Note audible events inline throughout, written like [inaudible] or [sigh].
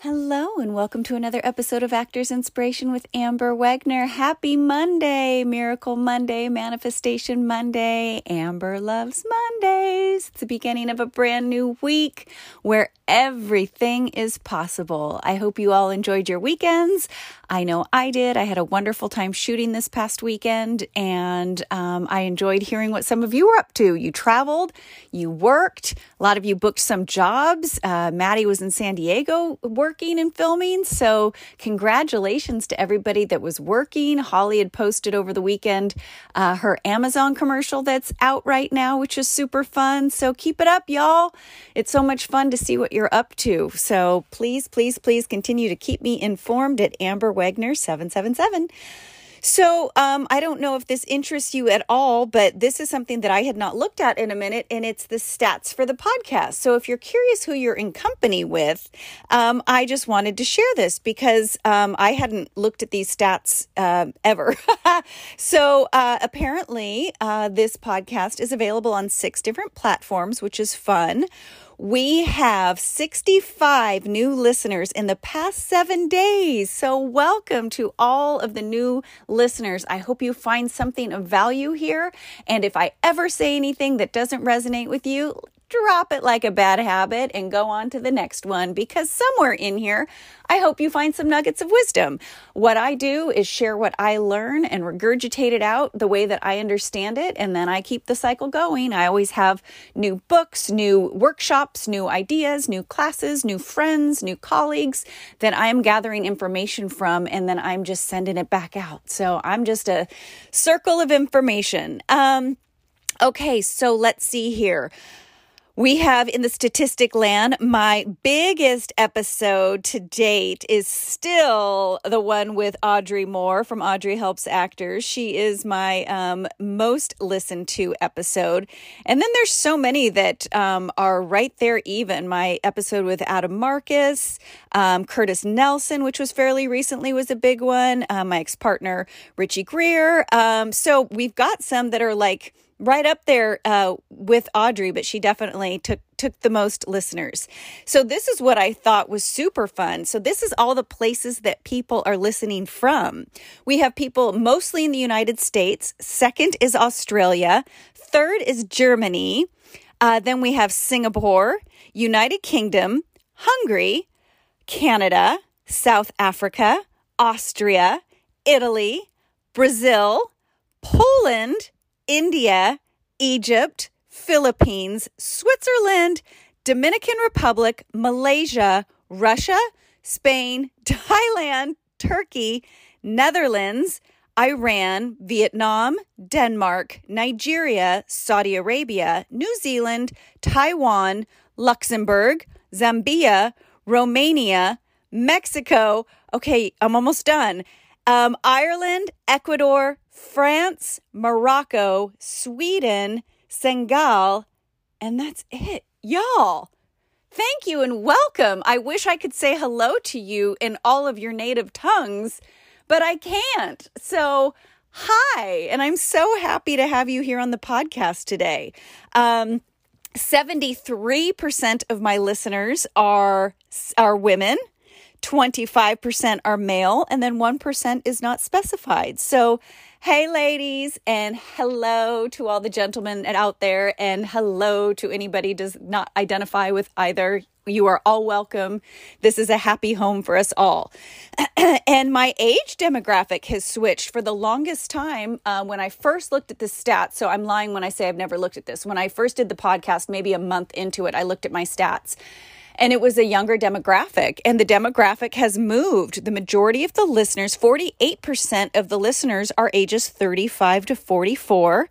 Hello, and welcome to another episode of Actors Inspiration with Amber Wegner. Happy Monday, Miracle Monday, Manifestation Monday. Amber loves Mondays. It's the beginning of a brand new week where everything is possible. I hope you all enjoyed your weekends. I know I did. I had a wonderful time shooting this past weekend, and um, I enjoyed hearing what some of you were up to. You traveled, you worked, a lot of you booked some jobs. Uh, Maddie was in San Diego working and filming, so congratulations to everybody that was working. Holly had posted over the weekend uh, her Amazon commercial that's out right now, which is super fun. So keep it up, y'all. It's so much fun to see what you're up to. So please, please, please continue to keep me informed at Amber Wegner 777. So, um, I don't know if this interests you at all, but this is something that I had not looked at in a minute, and it's the stats for the podcast. So, if you're curious who you're in company with, um, I just wanted to share this because um, I hadn't looked at these stats uh, ever. [laughs] so, uh, apparently, uh, this podcast is available on six different platforms, which is fun. We have 65 new listeners in the past seven days. So, welcome to all of the new listeners. I hope you find something of value here. And if I ever say anything that doesn't resonate with you, drop it like a bad habit and go on to the next one because somewhere in here, I hope you find some nuggets of wisdom. What I do is share what I learn and regurgitate it out the way that I understand it, and then I keep the cycle going. I always have new books, new workshops, new ideas, new classes, new friends, new colleagues that I am gathering information from, and then I'm just sending it back out. So I'm just a circle of information. Um, okay, so let's see here. We have in the statistic land, my biggest episode to date is still the one with Audrey Moore from Audrey Helps Actors. She is my um, most listened to episode. And then there's so many that um, are right there, even. My episode with Adam Marcus, um, Curtis Nelson, which was fairly recently, was a big one. Uh, my ex partner, Richie Greer. Um, so we've got some that are like, right up there uh, with Audrey, but she definitely took took the most listeners. So this is what I thought was super fun. So this is all the places that people are listening from. We have people mostly in the United States. Second is Australia. Third is Germany. Uh, then we have Singapore, United Kingdom, Hungary, Canada, South Africa, Austria, Italy, Brazil, Poland, India, Egypt, Philippines, Switzerland, Dominican Republic, Malaysia, Russia, Spain, [laughs] Thailand, Turkey, Netherlands, Iran, Vietnam, Denmark, Nigeria, Saudi Arabia, New Zealand, Taiwan, Luxembourg, Zambia, Romania, Mexico. Okay, I'm almost done. Um, Ireland, Ecuador, France, Morocco, Sweden, Senegal, and that's it. Y'all, thank you and welcome. I wish I could say hello to you in all of your native tongues, but I can't. So, hi, and I'm so happy to have you here on the podcast today. Um, 73% of my listeners are are women. 25% are male and then 1% is not specified. So, hey ladies and hello to all the gentlemen out there and hello to anybody does not identify with either. You are all welcome. This is a happy home for us all. [clears throat] and my age demographic has switched for the longest time. Uh, when I first looked at the stats, so I'm lying when I say I've never looked at this. When I first did the podcast, maybe a month into it, I looked at my stats and it was a younger demographic. And the demographic has moved. The majority of the listeners, 48% of the listeners, are ages 35 to 44.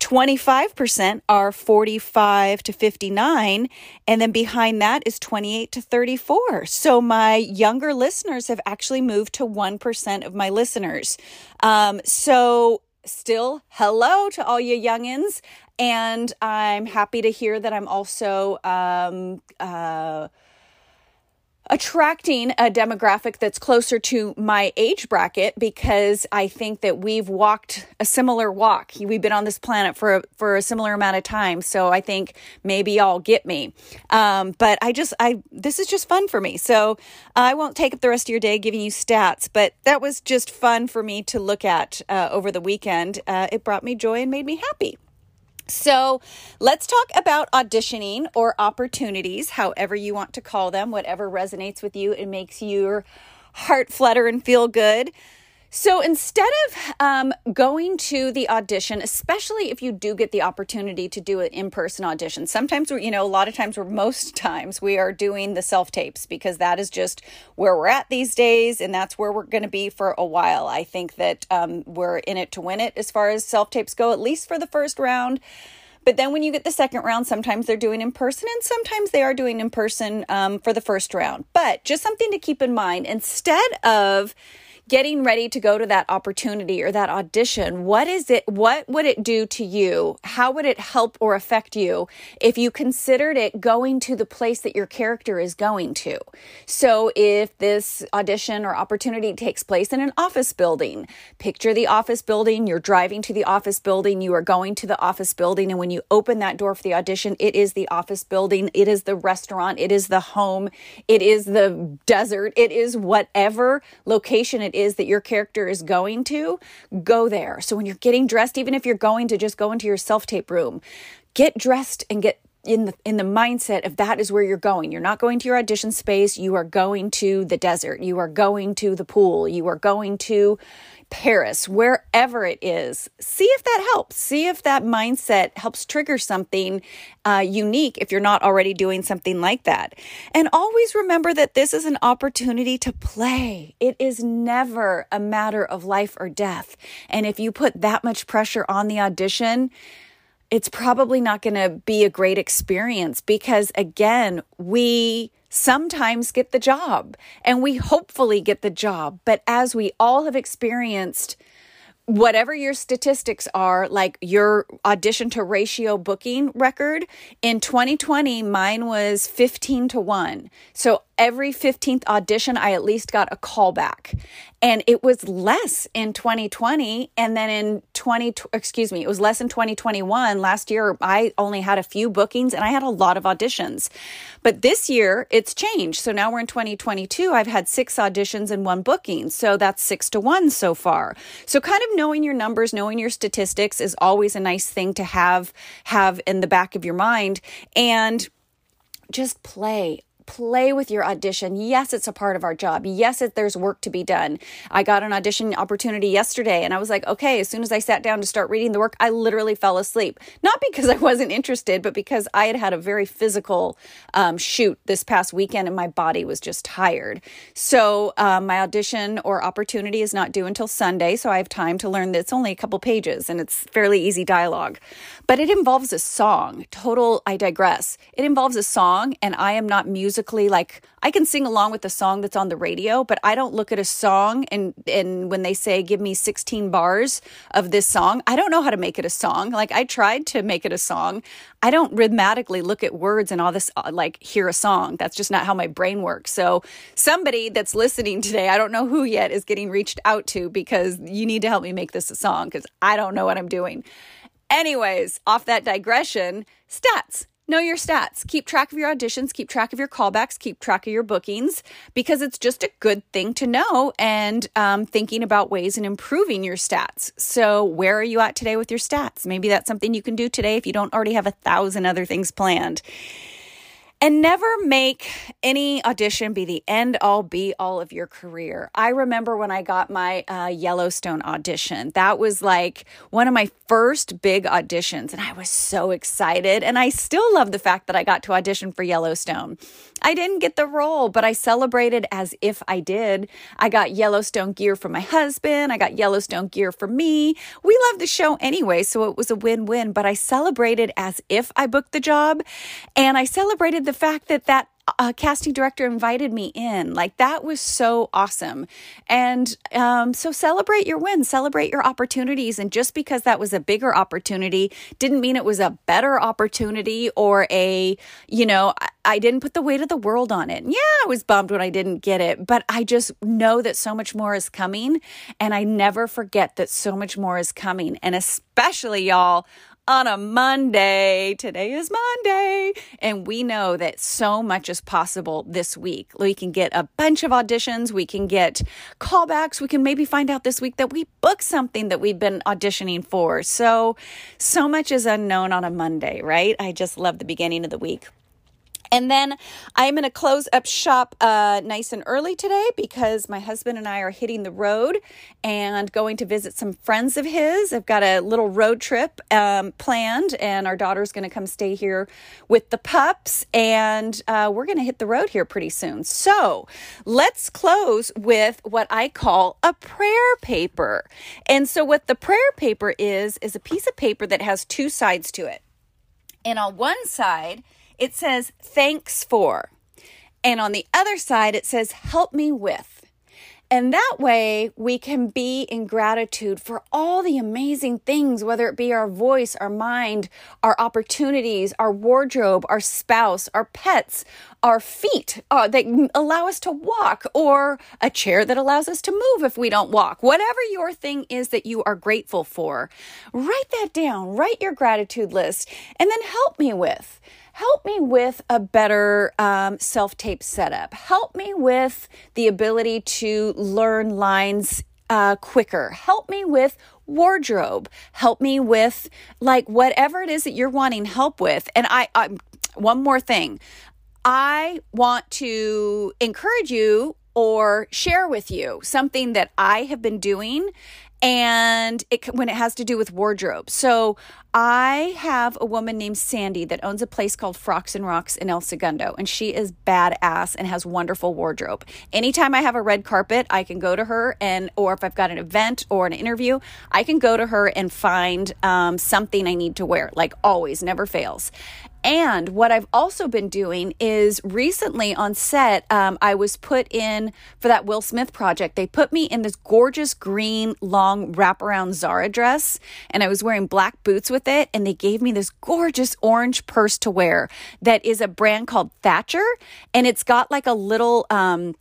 25% are 45 to 59. And then behind that is 28 to 34. So my younger listeners have actually moved to 1% of my listeners. Um, so still hello to all you youngins and I'm happy to hear that I'm also um, uh, attracting a demographic that's closer to my age bracket because I think that we've walked a similar walk. We've been on this planet for a, for a similar amount of time, so I think maybe y'all get me. Um, but I just I this is just fun for me. So I won't take up the rest of your day giving you stats, but that was just fun for me to look at uh, over the weekend. Uh, it brought me joy and made me happy. So let's talk about auditioning or opportunities, however you want to call them, whatever resonates with you and makes your heart flutter and feel good. So instead of um, going to the audition, especially if you do get the opportunity to do an in person audition, sometimes we're, you know, a lot of times we're, most times we are doing the self tapes because that is just where we're at these days and that's where we're going to be for a while. I think that um, we're in it to win it as far as self tapes go, at least for the first round. But then when you get the second round, sometimes they're doing in person and sometimes they are doing in person um, for the first round. But just something to keep in mind instead of getting ready to go to that opportunity or that audition, what is it? What would it do to you? How would it help or affect you if you considered it going to the place that your character is going to? So, if this audition or opportunity takes place in an office building, picture the office building, you're driving to the office building, you are going to the office building, and when you open that door for the audition, it is the office building, it is the restaurant, it is the home, it is the desert, it is whatever location it is that your character is going to, go there. So when you're getting dressed, even if you're going to just go into your self tape room, get dressed and get in the in the mindset of that is where you're going. You're not going to your audition space, you are going to the desert, you are going to the pool, you are going to Paris, wherever it is. See if that helps. See if that mindset helps trigger something uh, unique if you're not already doing something like that. And always remember that this is an opportunity to play. It is never a matter of life or death. And if you put that much pressure on the audition, it's probably not going to be a great experience because, again, we sometimes get the job and we hopefully get the job. But as we all have experienced, whatever your statistics are, like your audition to ratio booking record, in 2020, mine was 15 to 1. So every 15th audition, I at least got a call back. And it was less in 2020. And then in 20, excuse me, it was less in 2021. Last year, I only had a few bookings and I had a lot of auditions. But this year, it's changed. So now we're in 2022. I've had six auditions and one booking. So that's six to one so far. So kind of knowing your numbers, knowing your statistics is always a nice thing to have, have in the back of your mind. And just play play with your audition. Yes, it's a part of our job. Yes, it, there's work to be done. I got an audition opportunity yesterday and I was like, okay, as soon as I sat down to start reading the work, I literally fell asleep. Not because I wasn't interested, but because I had had a very physical um, shoot this past weekend and my body was just tired. So um, my audition or opportunity is not due until Sunday. So I have time to learn that it's only a couple pages and it's fairly easy dialogue. But it involves a song. Total, I digress. It involves a song and I am not music musically like I can sing along with the song that's on the radio, but I don't look at a song and and when they say give me 16 bars of this song, I don't know how to make it a song. Like I tried to make it a song. I don't rhythmatically look at words and all this uh, like hear a song. That's just not how my brain works. So somebody that's listening today, I don't know who yet is getting reached out to because you need to help me make this a song cuz I don't know what I'm doing. Anyways, off that digression, stats know your stats. Keep track of your auditions, keep track of your callbacks, keep track of your bookings because it's just a good thing to know and um, thinking about ways in improving your stats. So, where are you at today with your stats? Maybe that's something you can do today if you don't already have a thousand other things planned. And never make any audition be the end all be all of your career. I remember when I got my uh, Yellowstone audition. That was like one of my first big auditions, and I was so excited. And I still love the fact that I got to audition for Yellowstone. I didn't get the role, but I celebrated as if I did. I got Yellowstone gear for my husband, I got Yellowstone gear for me. We love the show anyway, so it was a win win, but I celebrated as if I booked the job, and I celebrated the fact that that uh, casting director invited me in. Like that was so awesome. And um, so celebrate your wins, celebrate your opportunities. And just because that was a bigger opportunity didn't mean it was a better opportunity or a, you know, I, I didn't put the weight of the world on it. And Yeah, I was bummed when I didn't get it, but I just know that so much more is coming. And I never forget that so much more is coming. And especially, y'all, on a Monday. Today is Monday. And we know that so much is possible this week. We can get a bunch of auditions, we can get callbacks, we can maybe find out this week that we booked something that we've been auditioning for. So, so much is unknown on a Monday, right? I just love the beginning of the week. And then I'm going to close up shop uh, nice and early today because my husband and I are hitting the road and going to visit some friends of his. I've got a little road trip um, planned, and our daughter's going to come stay here with the pups, and uh, we're going to hit the road here pretty soon. So let's close with what I call a prayer paper. And so, what the prayer paper is, is a piece of paper that has two sides to it. And on one side, it says thanks for. And on the other side, it says help me with. And that way, we can be in gratitude for all the amazing things, whether it be our voice, our mind, our opportunities, our wardrobe, our spouse, our pets, our feet uh, that allow us to walk, or a chair that allows us to move if we don't walk. Whatever your thing is that you are grateful for, write that down, write your gratitude list, and then help me with help me with a better um, self tape setup. Help me with the ability to learn lines uh, quicker. Help me with wardrobe. Help me with like whatever it is that you're wanting help with. And I, I one more thing. I want to encourage you or share with you something that I have been doing and it when it has to do with wardrobe. So I have a woman named Sandy that owns a place called Frocks and Rocks in El Segundo, and she is badass and has wonderful wardrobe. Anytime I have a red carpet, I can go to her, and or if I've got an event or an interview, I can go to her and find um, something I need to wear. Like always, never fails. And what I've also been doing is recently on set, um, I was put in for that Will Smith project. They put me in this gorgeous green long wraparound Zara dress, and I was wearing black boots with it. And they gave me this gorgeous orange purse to wear that is a brand called Thatcher, and it's got like a little. Um,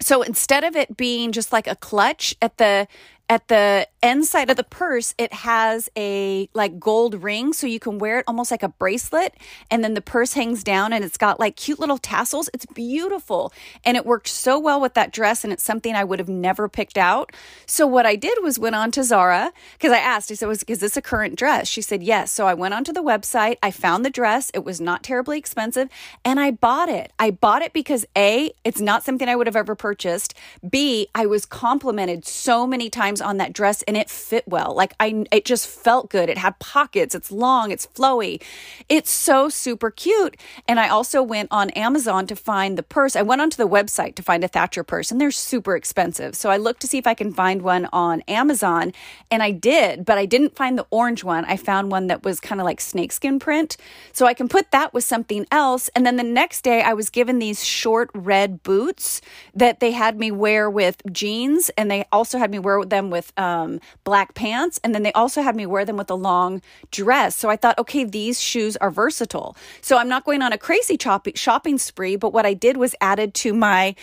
so instead of it being just like a clutch at the at the end side of the purse it has a like gold ring so you can wear it almost like a bracelet and then the purse hangs down and it's got like cute little tassels. It's beautiful and it worked so well with that dress and it's something i would have never picked out. So what i did was went on to zara because i asked i said was, is this a current dress? She said yes. So i went onto the website i found the dress it was not terribly expensive and i bought it. I bought it because a it's not something i would have ever purchased. B i was complimented so many times on that dress and it fit well. Like I it just felt good. It had pockets, it's long, it's flowy. It's so super cute. And I also went on Amazon to find the purse. I went onto the website to find a Thatcher purse and they're super expensive. So I looked to see if I can find one on Amazon and I did, but I didn't find the orange one. I found one that was kind of like snakeskin print. So I can put that with something else. And then the next day I was given these short red boots that they had me wear with jeans and they also had me wear them with um, black pants. And then they also had me wear them with a long dress. So I thought, okay, these shoes are versatile. So I'm not going on a crazy shopping spree, but what I did was added to my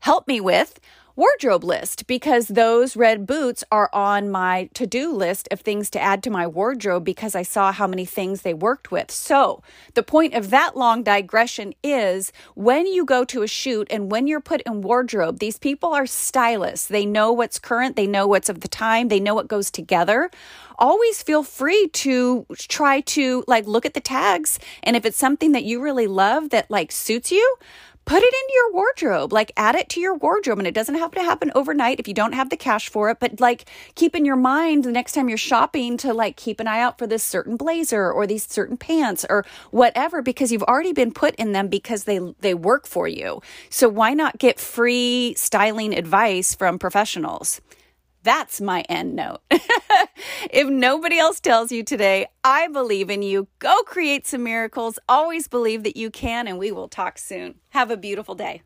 help me with wardrobe list because those red boots are on my to do list of things to add to my wardrobe because I saw how many things they worked with. So, the point of that long digression is when you go to a shoot and when you're put in wardrobe, these people are stylists. They know what's current, they know what's of the time, they know what goes together always feel free to try to like look at the tags and if it's something that you really love that like suits you put it into your wardrobe. Like add it to your wardrobe and it doesn't have to happen overnight if you don't have the cash for it but like keep in your mind the next time you're shopping to like keep an eye out for this certain blazer or these certain pants or whatever because you've already been put in them because they they work for you. So why not get free styling advice from professionals That's my end note. [laughs] if nobody else tells you today, I believe in you. Go create some miracles. Always believe that you can, and we will talk soon. Have a beautiful day.